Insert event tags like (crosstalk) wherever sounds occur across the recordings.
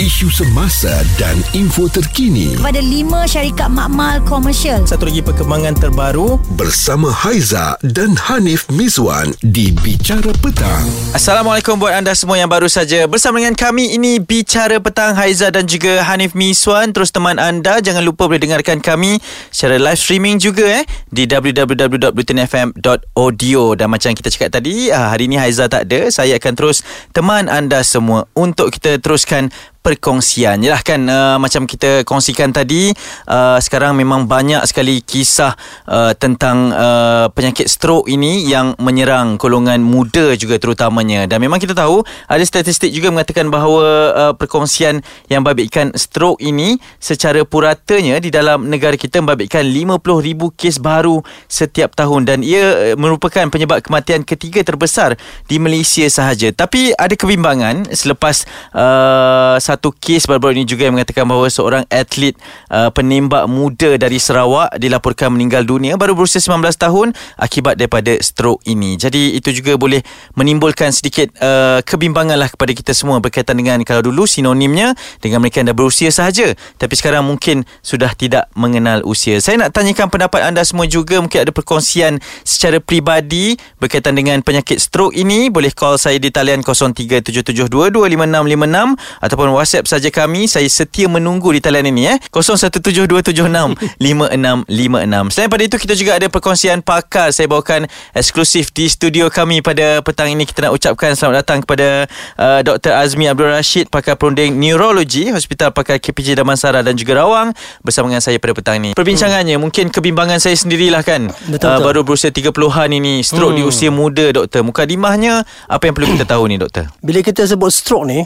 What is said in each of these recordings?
isu semasa dan info terkini. Kepada lima syarikat makmal komersial. Satu lagi perkembangan terbaru. Bersama Haiza dan Hanif Miswan di Bicara Petang. Assalamualaikum buat anda semua yang baru saja bersama dengan kami. Ini Bicara Petang Haiza dan juga Hanif Miswan terus teman anda jangan lupa boleh dengarkan kami secara live streaming juga eh di www.buletinfm.audio dan macam kita cakap tadi ah, hari ini Haiza tak ada. Saya akan terus teman anda semua untuk kita teruskan perkongsian. Yalah kan uh, Macam kita kongsikan tadi uh, Sekarang memang banyak sekali kisah uh, Tentang uh, penyakit stroke ini Yang menyerang golongan muda juga terutamanya. Dan memang kita tahu Ada statistik juga mengatakan bahawa uh, Perkongsian yang membabitkan stroke ini Secara puratanya di dalam negara kita Membabitkan 50,000 kes baru setiap tahun. Dan ia merupakan penyebab kematian ketiga terbesar Di Malaysia sahaja. Tapi ada kebimbangan Selepas uh, satu kes baru-baru ini juga yang mengatakan bahawa seorang atlet uh, penembak muda dari Sarawak dilaporkan meninggal dunia baru berusia 19 tahun akibat daripada stroke ini. Jadi itu juga boleh menimbulkan sedikit uh, kebimbangan lah kepada kita semua berkaitan dengan kalau dulu sinonimnya dengan mereka yang dah berusia sahaja tapi sekarang mungkin sudah tidak mengenal usia. Saya nak tanyakan pendapat anda semua juga mungkin ada perkongsian secara peribadi berkaitan dengan penyakit stroke ini boleh call saya di talian 0377225656 ataupun WhatsApp saja kami. Saya setia menunggu di talian ini eh. 0172765656. Selain pada itu kita juga ada perkongsian pakar. Saya bawakan eksklusif di studio kami pada petang ini kita nak ucapkan selamat datang kepada uh, Dr. Azmi Abdul Rashid pakar perunding neurologi Hospital Pakar KPJ Damansara dan juga Rawang bersama dengan saya pada petang ini. Perbincangannya hmm. mungkin kebimbangan saya sendirilah kan. Betul, uh, baru berusia 30-an ini stroke hmm. di usia muda doktor. Mukadimahnya apa yang perlu kita tahu ni doktor? Bila kita sebut stroke ni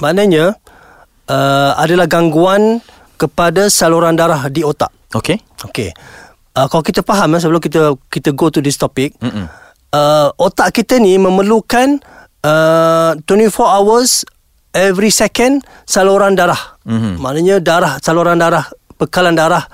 maknanya uh, adalah gangguan kepada saluran darah di otak. Okey. Okey. Uh, kalau kita faham ya, sebelum kita kita go to this topic, uh, otak kita ni memerlukan uh, 24 hours every second saluran darah. Mm-hmm. Maknanya darah saluran darah bekalan darah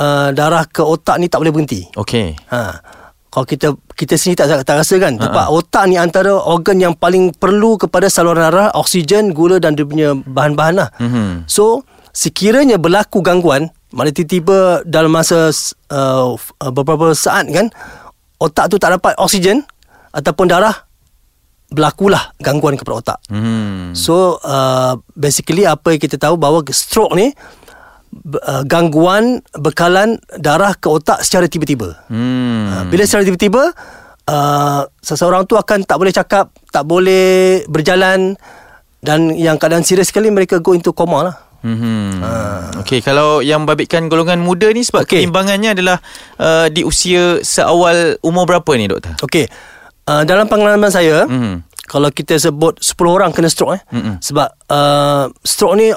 uh, darah ke otak ni tak boleh berhenti. Okey. Ha kalau kita kita sini tak tak rasa kan tempat uh-huh. otak ni antara organ yang paling perlu kepada saluran darah oksigen gula dan dia punya bahan-bahan lah uh-huh. so sekiranya berlaku gangguan mana tiba-tiba dalam masa uh, beberapa saat kan otak tu tak dapat oksigen ataupun darah berlakulah gangguan kepada otak uh-huh. so uh, basically apa yang kita tahu bahawa stroke ni uh, gangguan bekalan darah ke otak secara tiba-tiba. Hmm. Uh, bila secara tiba-tiba uh, seseorang tu akan tak boleh cakap, tak boleh berjalan dan yang keadaan serius sekali mereka go into coma lah. Hmm. Uh. Okey, kalau yang babitkan golongan muda ni sebab okay. keimbangannya adalah uh, di usia seawal umur berapa ni doktor? Okey. Uh, dalam pengalaman saya, hmm. kalau kita sebut 10 orang kena stroke eh. Hmm. Sebab uh, stroke ni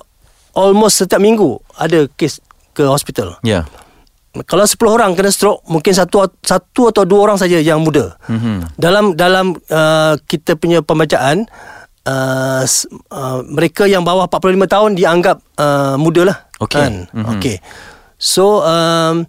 almost setiap minggu ada kes ke hospital. Ya. Yeah. Kalau 10 orang kena stroke, mungkin satu satu atau dua orang saja yang muda. Mm-hmm. Dalam dalam uh, kita punya pembacaan uh, uh, mereka yang bawah 45 tahun dianggap uh, muda lah. Okay. Kan? Mm-hmm. Okay. So um,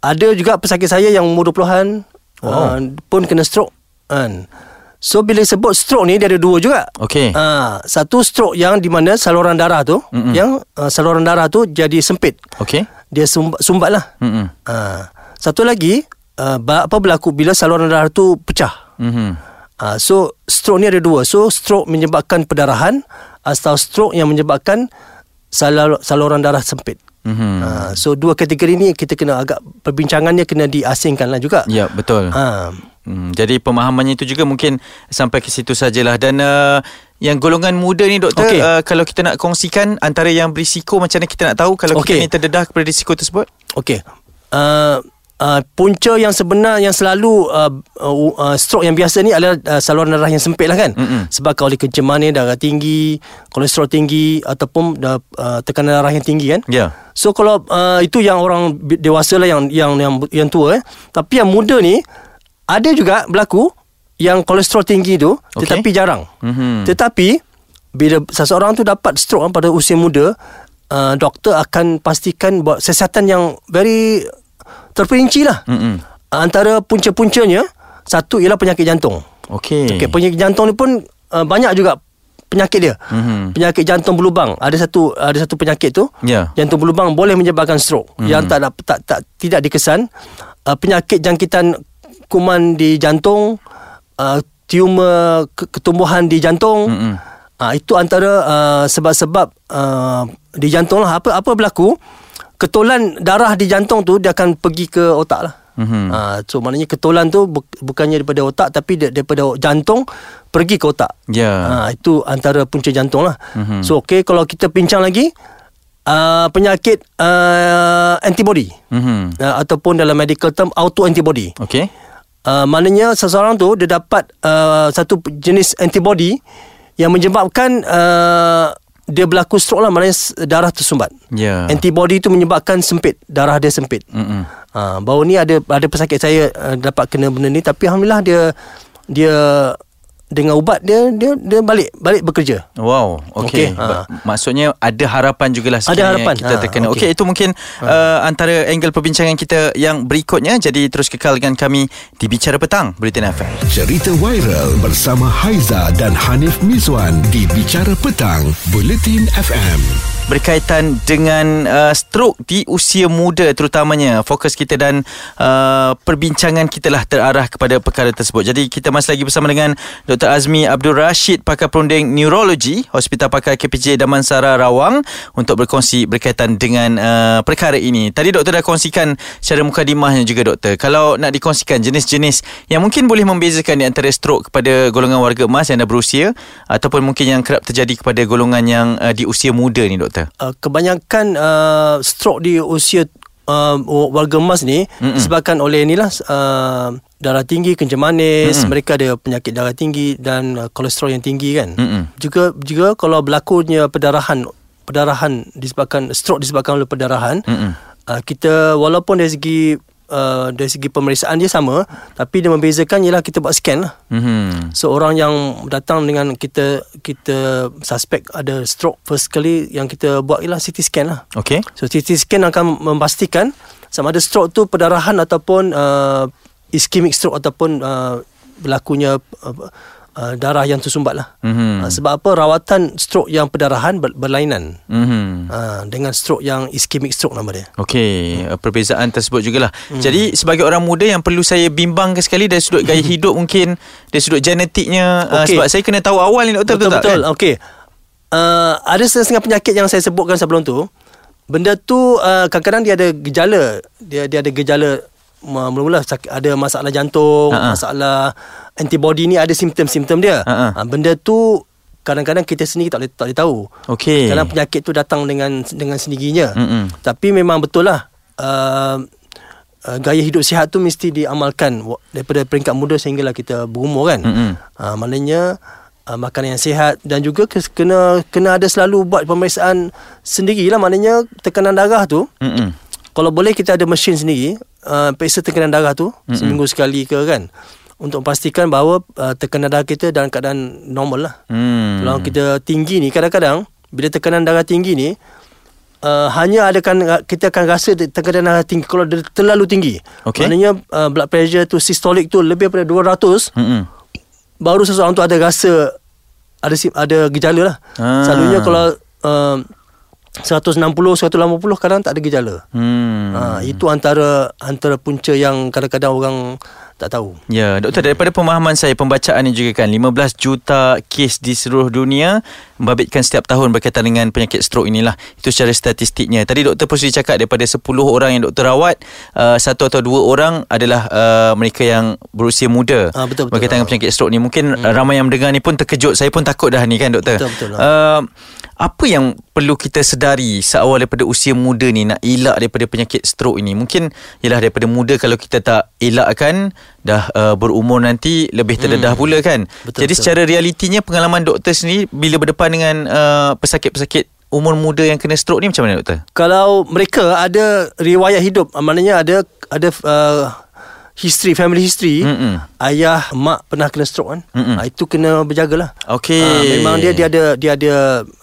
ada juga pesakit saya yang umur 20-an wow. uh, pun kena stroke kan. So bila sebut stroke ni dia ada dua juga. Okey. Uh, satu stroke yang di mana saluran darah tu Mm-mm. yang uh, saluran darah tu jadi sempit. Okey. Dia sumbat, sumbat lah. Uh, satu lagi uh, apa berlaku bila saluran darah tu pecah. Mm-hmm. Uh, so stroke ni ada dua. So stroke menyebabkan perdarahan atau stroke yang menyebabkan salur, saluran darah sempit. Mm-hmm. Uh, so dua kategori ni kita kena agak perbincangannya kena diasingkan lah juga. Ya betul. Uh, Hmm, jadi pemahamannya itu juga mungkin sampai ke situ sajalah dan uh, yang golongan muda ni doktor okay. uh, kalau kita nak kongsikan antara yang berisiko macam mana kita nak tahu kalau okay. kita ni terdedah kepada risiko tersebut? Okey. Uh, uh, punca yang sebenar yang selalu uh, uh, uh, stroke yang biasa ni adalah uh, saluran darah yang sempit lah kan. Mm-hmm. Sebab kalau kencemanan darah tinggi, kolesterol tinggi ataupun uh, tekanan darah yang tinggi kan. Ya. Yeah. So kalau uh, itu yang orang dewasa lah yang yang yang, yang tua eh. Tapi yang muda ni ada juga berlaku yang kolesterol tinggi tu okay. tetapi jarang. Mm-hmm. Tetapi bila seseorang tu dapat stroke pada usia muda, uh, doktor akan pastikan buat siasatan yang very terperinci lah. Mm-hmm. Antara punca-puncanya satu ialah penyakit jantung. Okey. Okay, penyakit jantung ni pun uh, banyak juga penyakit dia. Mm-hmm. Penyakit jantung berlubang. Ada satu ada satu penyakit tu. Ya. Jantung berlubang boleh menyebabkan stroke. Mm-hmm. Yang tak, tak tak tidak dikesan uh, penyakit jangkitan kuman di jantung, uh, tumor ke- ketumbuhan di jantung. Mm-hmm. Uh, itu antara uh, sebab-sebab uh, di jantung lah. Apa apa berlaku? Ketolan darah di jantung tu dia akan pergi ke otak lah. Mm-hmm. Uh, so maknanya ketolan tu bu- bukannya daripada otak tapi da- daripada jantung pergi ke otak. Ya. Ha, itu antara punca jantung lah. Mm-hmm. So okay kalau kita bincang lagi uh, penyakit uh, antibody Mhm. uh, ataupun dalam medical term auto antibody. Uh, maknanya seseorang tu dia dapat uh, satu jenis antibody yang menyebabkan uh, dia berlaku stroke lah maknanya darah tersumbat. Ya. Antibody tu menyebabkan sempit, darah dia sempit. Mm-mm. Ha, baru ni ada ada pesakit saya uh, dapat kena benda ni tapi alhamdulillah dia dia dengan ubat dia dia dia balik balik bekerja. Wow, okey. Ba- ha. Maksudnya ada harapan jugalah Ada sekiranya harapan, kita ha, terkena. Okey, okey. itu mungkin uh, antara angle perbincangan kita yang berikutnya. Jadi terus kekal dengan kami di Bicara Petang, Bulletin FM. Cerita viral bersama Haiza dan Hanif Miswan di Bicara Petang, Bulletin FM. Berkaitan dengan uh, stroke di usia muda terutamanya. Fokus kita dan uh, perbincangan kita lah terarah kepada perkara tersebut. Jadi kita masih lagi bersama dengan Dr. Azmi Abdul Rashid pakar perunding neurologi Hospital Pakar KPJ Damansara Rawang untuk berkongsi berkaitan dengan uh, perkara ini. Tadi doktor dah kongsikan secara mukadimahnya juga doktor. Kalau nak dikongsikan jenis-jenis yang mungkin boleh membezakan di antara stroke kepada golongan warga emas yang dah berusia ataupun mungkin yang kerap terjadi kepada golongan yang uh, di usia muda ni doktor Uh, kebanyakan uh, stroke di usia uh, warga emas ni Mm-mm. disebabkan oleh inilah uh, darah tinggi, kencing manis, Mm-mm. mereka ada penyakit darah tinggi dan uh, kolesterol yang tinggi kan. Mm-mm. Juga juga kalau berlakunya perdarahan perdarahan disebabkan stroke disebabkan oleh perdarahan, uh, kita walaupun dari segi uh, dari segi pemeriksaan dia sama, tapi dia membezakan ialah kita buat scan lah. Mm-hmm. So orang yang datang dengan kita kita suspek ada stroke first kali yang kita buat ialah CT scan lah. Okey. So CT scan akan memastikan sama ada stroke tu perdarahan ataupun uh, ischemic stroke ataupun uh, berlakunya uh, uh, darah yang tersumbat lah. Mhm. Uh, sebab apa rawatan stroke yang perdarahan ber, berlainan Mhm. uh, dengan stroke yang ischemic stroke nama dia. Okey, hmm. perbezaan tersebut jugalah. Hmm. Jadi sebagai orang muda yang perlu saya bimbangkan sekali dari sudut gaya (laughs) hidup mungkin dari sudut genetiknya okay. uh, sebab saya kena tahu awal ni doktor betul, betul, tak? betul. Kan? Okey. Uh, ada setengah penyakit yang saya sebutkan sebelum tu. Benda tu uh, kadang-kadang dia ada gejala. Dia dia ada gejala uh, mula-mula sakit, ada masalah jantung, Ha-ha. masalah antibody ni ada simptom-simptom dia. Ha-ha. Uh, benda tu kadang-kadang kita sendiri tak boleh tak boleh tahu. Okey. Kadang penyakit tu datang dengan dengan sendirinya. Mm-mm. Tapi memang betul lah. Uh, uh, gaya hidup sihat tu mesti diamalkan daripada peringkat muda sehinggalah kita berumur kan. Mm-mm. Uh, maknanya uh, makanan yang sihat dan juga kena kena ada selalu buat pemeriksaan sendirilah maknanya tekanan darah tu Mm-mm. kalau boleh kita ada mesin sendiri uh, periksa tekanan darah tu mm-hmm. seminggu sekali ke kan untuk pastikan bahawa uh, tekanan darah kita dalam keadaan normal lah. Hmm. Kalau kita tinggi ni kadang-kadang bila tekanan darah tinggi ni uh, hanya adakan kita akan rasa te- tekanan darah tinggi kalau dia terlalu tinggi. Okey. Maknanya uh, blood pressure tu systolic tu lebih daripada 200 Mm-mm. baru seseorang tu ada rasa ada ada gejala lah. Ah. Selalunya kalau uh, 160 180 kadang tak ada gejala. Hmm. Ha, itu antara antara punca yang kadang-kadang orang tak tahu. Ya, doktor daripada pemahaman saya pembacaan ni juga kan 15 juta kes di seluruh dunia membabitkan setiap tahun berkaitan dengan penyakit stroke inilah. Itu secara statistiknya. Tadi doktor pun sudah cakap daripada 10 orang yang doktor rawat, uh, satu atau dua orang adalah uh, mereka yang berusia muda. Ah, betul, betul. Berkaitan dengan penyakit stroke ni. Mungkin hmm. ramai yang mendengar ni pun terkejut. Saya pun takut dah ni kan doktor. Betul, betul. Uh, apa yang perlu kita sedari seawal daripada usia muda ni nak elak daripada penyakit stroke ini? Mungkin ialah daripada muda kalau kita tak elakkan dah uh, berumur nanti lebih terdedah hmm. pula kan. Betul, Jadi betul. secara realitinya pengalaman doktor sendiri bila berdepan dengan uh, pesakit-pesakit umur muda yang kena stroke ni macam mana doktor? Kalau mereka ada riwayat hidup, ah, maknanya ada ada uh, history family history, Mm-mm. ayah mak pernah kena stroke kan. Mm-mm. Ha, itu kena berjagalah. Okey. Ah, memang dia dia ada dia ada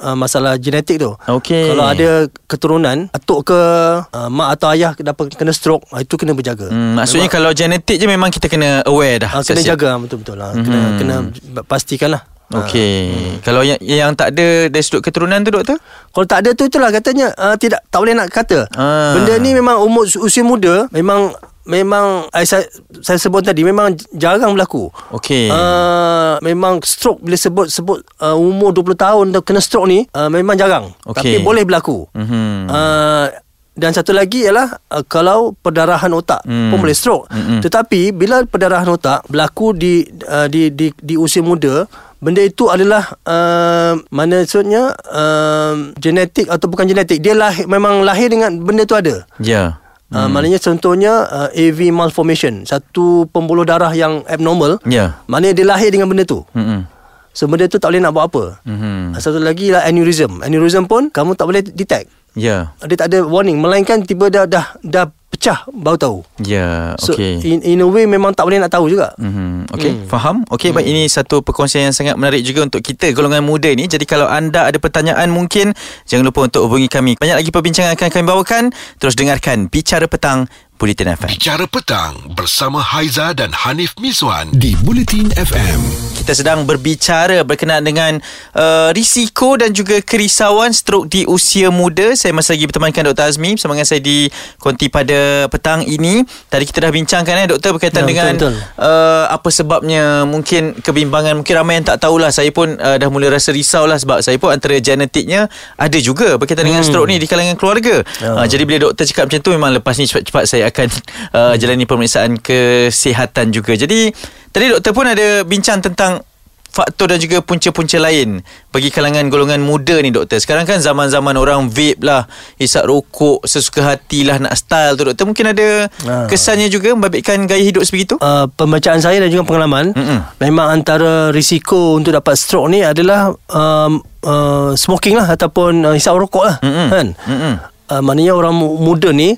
uh, masalah genetik tu. Okey. Kalau ada keturunan atuk ke uh, mak atau ayah dapat kena stroke, ah, itu kena berjaga. Hmm, maksudnya kalau genetik je memang kita kena aware dah. Ah, kena siap-siap. jaga betul-betul lah. Kena Mhm. kena pastikanlah. Okey. Hmm. Kalau yang yang tak ada dari sudut keturunan tu doktor? Kalau tak ada tu itulah katanya uh, tidak tak boleh nak kata. Ah. Benda ni memang umur usia muda memang memang eh, saya, saya sebut tadi memang jarang berlaku. Okey. Uh, memang stroke bila sebut sebut uh, umur 20 tahun tu kena stroke ni uh, memang jarang. Okey. Tapi boleh berlaku. Mhm. Uh, dan satu lagi ialah uh, kalau perdarahan otak Hmm. pun boleh stroke. Mm-mm. Tetapi bila perdarahan otak berlaku di uh, di di di usia muda, benda itu adalah uh, mana maksudnya uh, genetik atau bukan genetik. Dia lahir memang lahir dengan benda tu ada. Ya. Uh, maknanya contohnya uh, AV malformation, satu pembuluh darah yang abnormal. Ya. Maknanya dia lahir dengan benda tu. Mhm. So benda tu tak boleh nak buat apa. Mhm. Uh, Satu lagi lah aneurysm. Aneurysm pun kamu tak boleh detect. Ya. Dia tak ada warning melainkan tiba dah dah dah pecah baru tahu. Ya. So Okey. in in a way memang tak boleh nak tahu juga. Mhm. Okey, Hmm. faham. Okey, baik ini satu perkongsian yang sangat menarik juga untuk kita golongan muda ni. Jadi kalau anda ada pertanyaan mungkin jangan lupa untuk hubungi kami. Banyak lagi perbincangan akan kami bawakan. Terus dengarkan Bicara Petang Bulletin FM. Bicara Petang bersama Haiza dan Hanif Miswan di Bulletin FM. Kita sedang berbicara berkenaan dengan uh, risiko dan juga kerisauan stroke di usia muda. Saya masih lagi bertemankan Dr. Azmi bersama dengan saya di konti pada petang ini. Tadi kita dah bincangkan eh doktor berkaitan Ya, dengan betul, betul. Uh, apa sebabnya mungkin kebimbangan mungkin ramai yang tak tahulah. Saya pun uh, dah mula rasa risau lah sebab saya pun antara genetiknya ada juga berkaitan dengan stroke ni di kalangan keluarga. Ya. Uh, jadi bila doktor cakap macam tu memang lepas ni cepat-cepat saya akan uh, jalani pemeriksaan kesihatan juga. Jadi tadi doktor pun ada bincang tentang faktor dan juga punca-punca lain bagi kalangan golongan muda ni doktor. Sekarang kan zaman-zaman orang vape lah, hisap rokok sesuka hatilah nak style tu doktor. Mungkin ada Ah. kesannya juga membabitkan gaya hidup sebegitu? Uh, pembacaan saya dan juga pengalaman Mm-mm. memang antara risiko untuk dapat stroke ni adalah um, uh, smoking lah ataupun uh, hisap rokok lah Mm-mm. kan Mm-mm. uh, maknanya orang mu- muda ni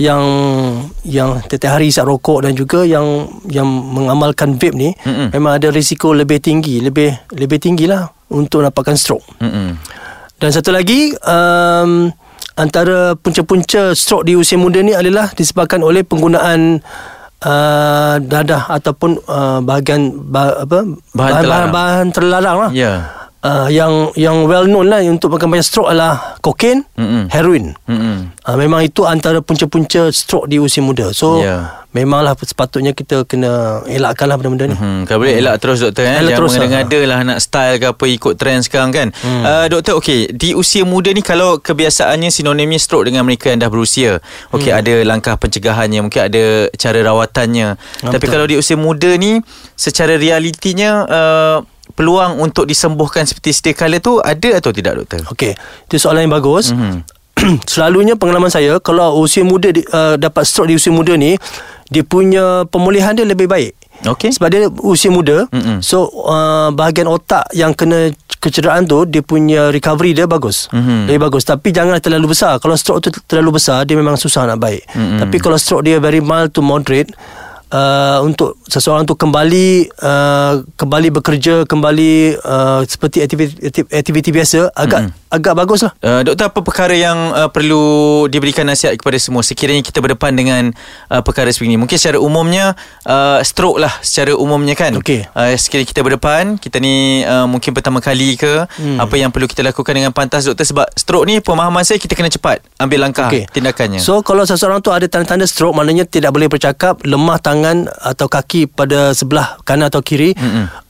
yang yang setiap hari hisap rokok dan juga yang yang mengamalkan vape ni Mm-mm. memang ada risiko lebih tinggi lebih lebih tinggi lah untuk dapatkan stroke Mm-mm. dan satu lagi um, antara punca-punca stroke di usia muda ni adalah disebabkan oleh penggunaan uh, dadah ataupun uh, bahagian ba, apa Bahan terlarang. bahan, bahan terlarang lah. Ya. Uh, yang yang well known lah untuk pengambilan stroke adalah kokain, heroin. Uh, memang itu antara punca-punca stroke di usia muda. So Ya. memanglah sepatutnya kita kena elakkanlah benda-benda ni. Hmm, kalau boleh elak terus doktor eh. Jangan Elak terus lah. mengada-ngada lah nak style ke apa ikut trend sekarang kan. Hmm. Uh, doktor okey, di usia muda ni kalau kebiasaannya sinonimnya stroke dengan mereka yang dah berusia. Okey hmm. ada langkah pencegahannya, mungkin ada cara rawatannya. Ah, Tapi betul. kalau di usia muda ni secara realitinya uh, peluang untuk disembuhkan seperti sedia kala tu ada atau tidak doktor? Okey, itu soalan yang bagus. Mhm. (clears throat) Selalunya pengalaman saya kalau usia muda di, uh, dapat stroke di usia muda ni dia punya pemulihan dia lebih baik. Okey. Sebab dia usia muda. Mm-mm. So uh, bahagian otak yang kena kecederaan tu dia punya recovery dia bagus. Mhm. Lebih bagus tapi jangan terlalu besar. Kalau stroke tu terlalu besar dia memang susah nak baik. Mm-mm. Tapi kalau stroke dia very mild to moderate Uh, untuk seseorang tu kembali uh, kembali bekerja kembali uh, seperti aktiviti, aktiviti biasa agak Mm-mm. agak bagus lah Uh, doktor apa perkara yang uh, perlu diberikan nasihat kepada semua sekiranya kita berdepan dengan uh, perkara seperti ini mungkin secara umumnya uh, stroke lah secara umumnya kan Okey. uh, sekiranya kita berdepan kita ni uh, mungkin pertama kali ke hmm. apa yang perlu kita lakukan dengan pantas doktor sebab stroke ni pemahaman saya kita kena cepat ambil langkah Okey. tindakannya So kalau seseorang tu ada tanda-tanda stroke maknanya tidak boleh bercakap, lemah tangan atau kaki pada sebelah kanan atau kiri.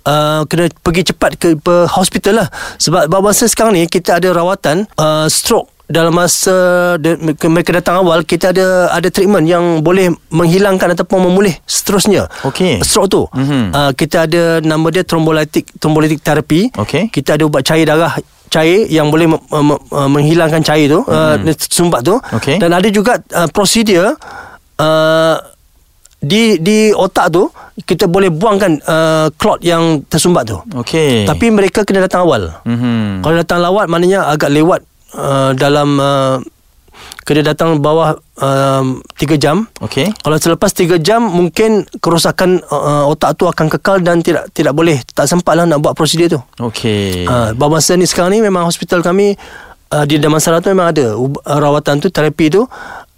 Uh, kena pergi cepat ke, ke hospital lah. Sebab masa sekarang ni kita ada rawatan uh, stroke dalam masa de, mereka datang awal kita ada ada treatment yang boleh menghilangkan ataupun memulih seterusnya Okey. stroke tu Mhm. uh, kita ada nama dia thrombolytic thrombolytic therapy Okey. kita ada ubat cair darah cair yang boleh me- me- uh, menghilangkan cair tu mm-hmm. uh, sumbat tu Okey. dan ada juga uh, prosedur uh, di di otak tu kita boleh buangkan uh, clot yang tersumbat tu. Okey. Tapi mereka kena datang awal. Mhm. Kalau datang lawat maknanya agak lewat uh, dalam uh, kena datang bawah um, 3 jam. Okey. Kalau selepas 3 jam mungkin kerosakan uh, otak tu akan kekal dan tidak tidak boleh tak sempat lah nak buat prosedur tu. okey. Uh, masa ni sekarang ni memang hospital kami uh, di Damansara tu memang ada. Uh, rawatan tu terapi tu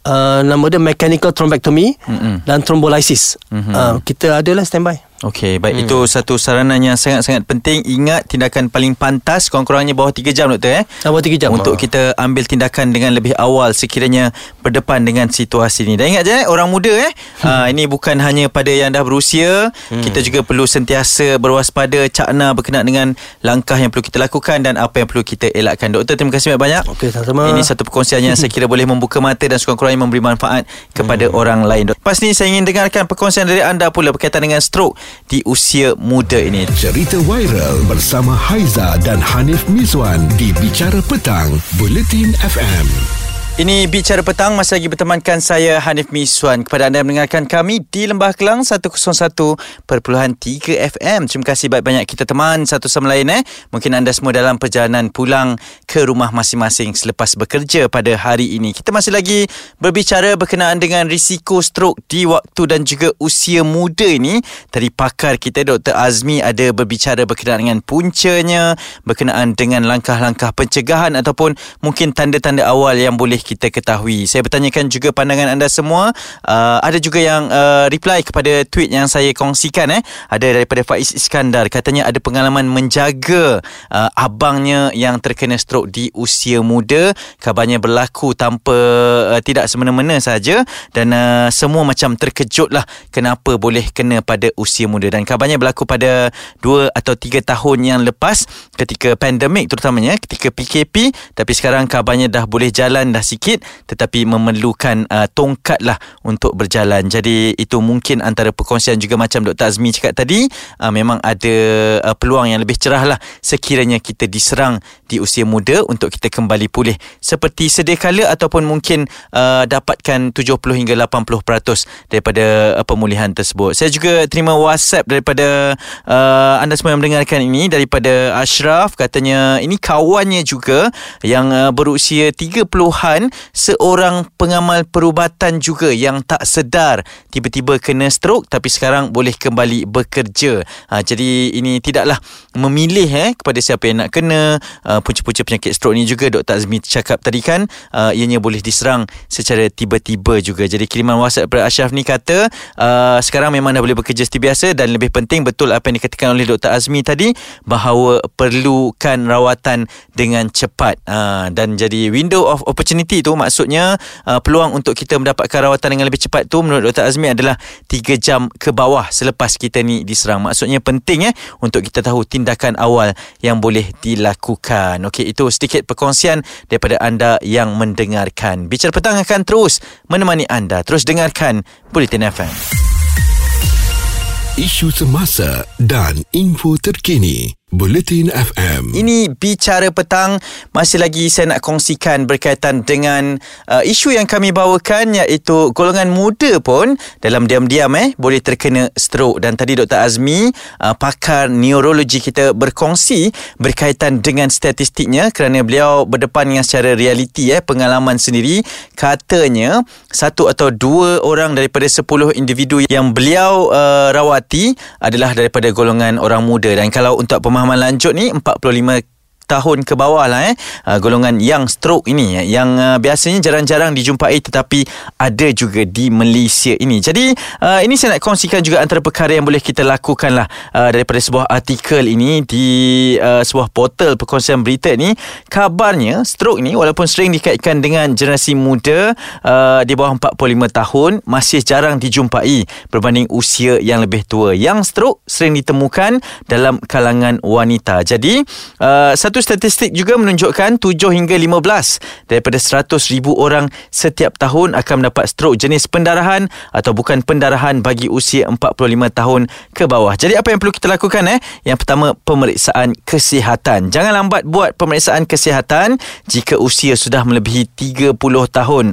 uh, nama dia mechanical thrombectomy Mm-mm. dan thrombolysis. Mhm. Uh, kita adalah standby. Okey, baik hmm. itu satu saranan yang sangat-sangat penting. Ingat tindakan paling pantas kurang-kurangnya bawah 3 jam doktor eh. Bawah 3 jam. Untuk ha. kita ambil tindakan dengan lebih awal sekiranya berdepan dengan situasi ini. Dan ingat je eh, orang muda eh, hmm. uh, ini bukan hanya pada yang dah berusia, hmm. kita juga perlu sentiasa berwaspada, cakna berkenaan dengan langkah yang perlu kita lakukan dan apa yang perlu kita elakkan. Doktor, terima kasih banyak. Okey, sama-sama. Ini satu perkongsian yang saya kira boleh membuka mata dan sekurang-kurangnya memberi manfaat kepada hmm. orang lain. Pas ni saya ingin dengarkan perkongsian dari anda pula berkaitan dengan stroke di usia muda ini. Cerita viral bersama Haiza dan Hanif Miswan di Bicara Petang, Buletin FM. Ini Bicara Petang. Masih lagi bertemankan saya Hanif Miswan. Kepada anda yang mendengarkan kami Di Lembah Kelang 101.3 FM Terima kasih banyak-banyak kita teman Satu sama lain eh. Mungkin anda semua dalam perjalanan pulang Ke rumah masing-masing Selepas bekerja pada hari ini. Kita masih lagi berbicara Berkenaan dengan risiko stroke Di waktu dan juga usia muda ini. Tadi pakar kita Dr. Azmi Ada berbicara berkenaan dengan puncanya Berkenaan dengan langkah-langkah pencegahan Ataupun mungkin tanda-tanda awal yang boleh kita ketahui. Saya bertanyakan juga pandangan anda semua. Uh, ada juga yang uh, reply kepada tweet yang saya kongsikan eh. Ada daripada Faiz Iskandar katanya ada pengalaman menjaga uh, abangnya yang terkena stroke di usia muda. Kabarnya berlaku tanpa uh, tidak semena-mena saja dan uh, semua macam terkejutlah kenapa boleh kena pada usia muda dan kabarnya berlaku pada 2 atau 3 tahun yang lepas ketika pandemik terutamanya ketika PKP tapi sekarang kabarnya dah boleh jalan dah sikit tetapi memerlukan uh, tongkat lah untuk berjalan. Jadi itu mungkin antara perkongsian juga macam Dr. Azmi cakap tadi uh, memang ada uh, peluang yang lebih cerah lah sekiranya kita diserang di usia muda untuk kita kembali pulih seperti sedia kala ataupun mungkin uh, dapatkan 70 hingga 80% daripada uh, pemulihan tersebut. Saya juga terima WhatsApp daripada uh, anda semua yang mendengarkan ini daripada Ashraf katanya ini kawannya juga yang uh, berusia 30-an seorang pengamal perubatan juga yang tak sedar tiba-tiba kena stroke tapi sekarang boleh kembali bekerja. Ha, jadi ini tidaklah memilih eh kepada siapa yang nak kena uh, punca-punca penyakit stroke ni juga Dr. Azmi cakap tadi kan uh, ianya boleh diserang secara tiba-tiba juga. Jadi kiriman WhatsApp daripada Ashraf ni kata uh, sekarang memang dah boleh bekerja seperti biasa dan lebih penting betul apa yang dikatakan oleh Dr. Azmi tadi bahawa perlukan rawatan dengan cepat uh, dan jadi window of opportunity opportunity tu maksudnya uh, peluang untuk kita mendapatkan rawatan dengan lebih cepat tu menurut Dr. Azmi adalah 3 jam ke bawah selepas kita ni diserang. Maksudnya penting eh untuk kita tahu tindakan awal yang boleh dilakukan. Okey, itu sedikit perkongsian daripada anda yang mendengarkan. Bicara petang akan terus menemani anda. Terus dengarkan Bulletin FM. Isu semasa dan info terkini. Bulletin FM. Ini bicara petang. Masih lagi saya nak kongsikan berkaitan dengan uh, isu yang kami bawakan iaitu golongan muda pun dalam diam-diam eh boleh terkena stroke. Dan tadi Dr Azmi uh, pakar neurologi kita berkongsi berkaitan dengan statistiknya kerana beliau berdepan dengan secara realiti eh pengalaman sendiri. Katanya satu atau dua orang daripada sepuluh individu yang beliau uh, rawati adalah daripada golongan orang muda. Dan kalau untuk pemahaman pemahaman lanjut ni 45 tahun ke bawah lah eh. Uh, golongan yang stroke ini eh, yang uh, biasanya jarang-jarang dijumpai tetapi ada juga di Malaysia ini. Jadi uh, ini saya nak kongsikan juga antara perkara yang boleh kita lakukan lah uh, daripada sebuah artikel ini di uh, sebuah portal perkongsian berita ni. Kabarnya stroke ni walaupun sering dikaitkan dengan generasi muda uh, di bawah 45 tahun masih jarang dijumpai berbanding usia yang lebih tua. Yang stroke sering ditemukan dalam kalangan wanita. Jadi uh, satu statistik juga menunjukkan 7 hingga 15 daripada 100 ribu orang setiap tahun akan mendapat stroke jenis pendarahan atau bukan pendarahan bagi usia 45 tahun ke bawah. Jadi apa yang perlu kita lakukan eh? Yang pertama pemeriksaan kesihatan. Jangan lambat buat pemeriksaan kesihatan jika usia sudah melebihi 30 tahun.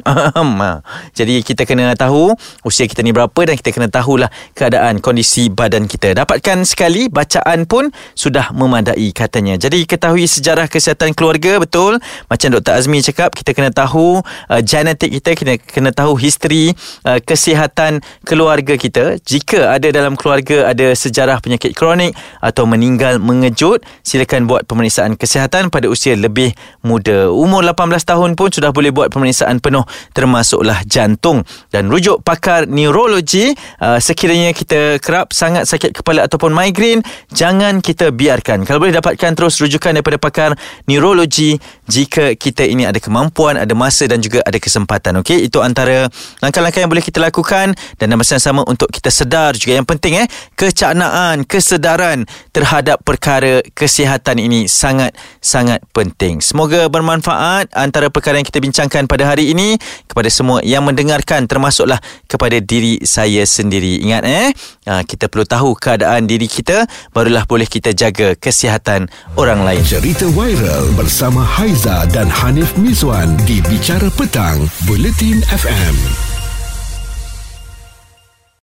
(laughs) Jadi kita kena tahu usia kita ni berapa dan kita kena tahulah keadaan kondisi badan kita. Dapatkan sekali bacaan pun sudah memadai katanya. Jadi ketahui sejarah kesihatan keluarga betul? Macam Dr Azmi cakap kita kena tahu uh, genetik kita kena kena tahu history uh, kesihatan keluarga kita. Jika ada dalam keluarga ada sejarah penyakit kronik atau meninggal mengejut silakan buat pemeriksaan kesihatan pada usia lebih muda. Umur 18 tahun pun sudah boleh buat pemeriksaan penuh termasuklah jantung dan rujuk pakar neurologi. Uh, sekiranya kita kerap sangat sakit kepala ataupun migraine jangan kita biarkan. Kalau boleh dapatkan terus rujukan daripada pakar neurologi jika kita ini ada kemampuan ada masa dan juga ada kesempatan okey? Itu antara langkah-langkah yang boleh kita lakukan dan dalam masa yang sama untuk kita sedar juga. Yang penting eh kecaknaan kesedaran terhadap perkara kesihatan ini sangat sangat penting. Semoga bermanfaat antara perkara yang kita bincangkan pada hari ini. Kepada semua yang mendengarkan termasuklah kepada diri saya sendiri. Ingat eh ah, kita perlu tahu keadaan diri kita barulah boleh kita jaga kesihatan orang lain. Cerita viral bersama Haiza dan Hanif Miswan di Bicara Petang, Buletin FM.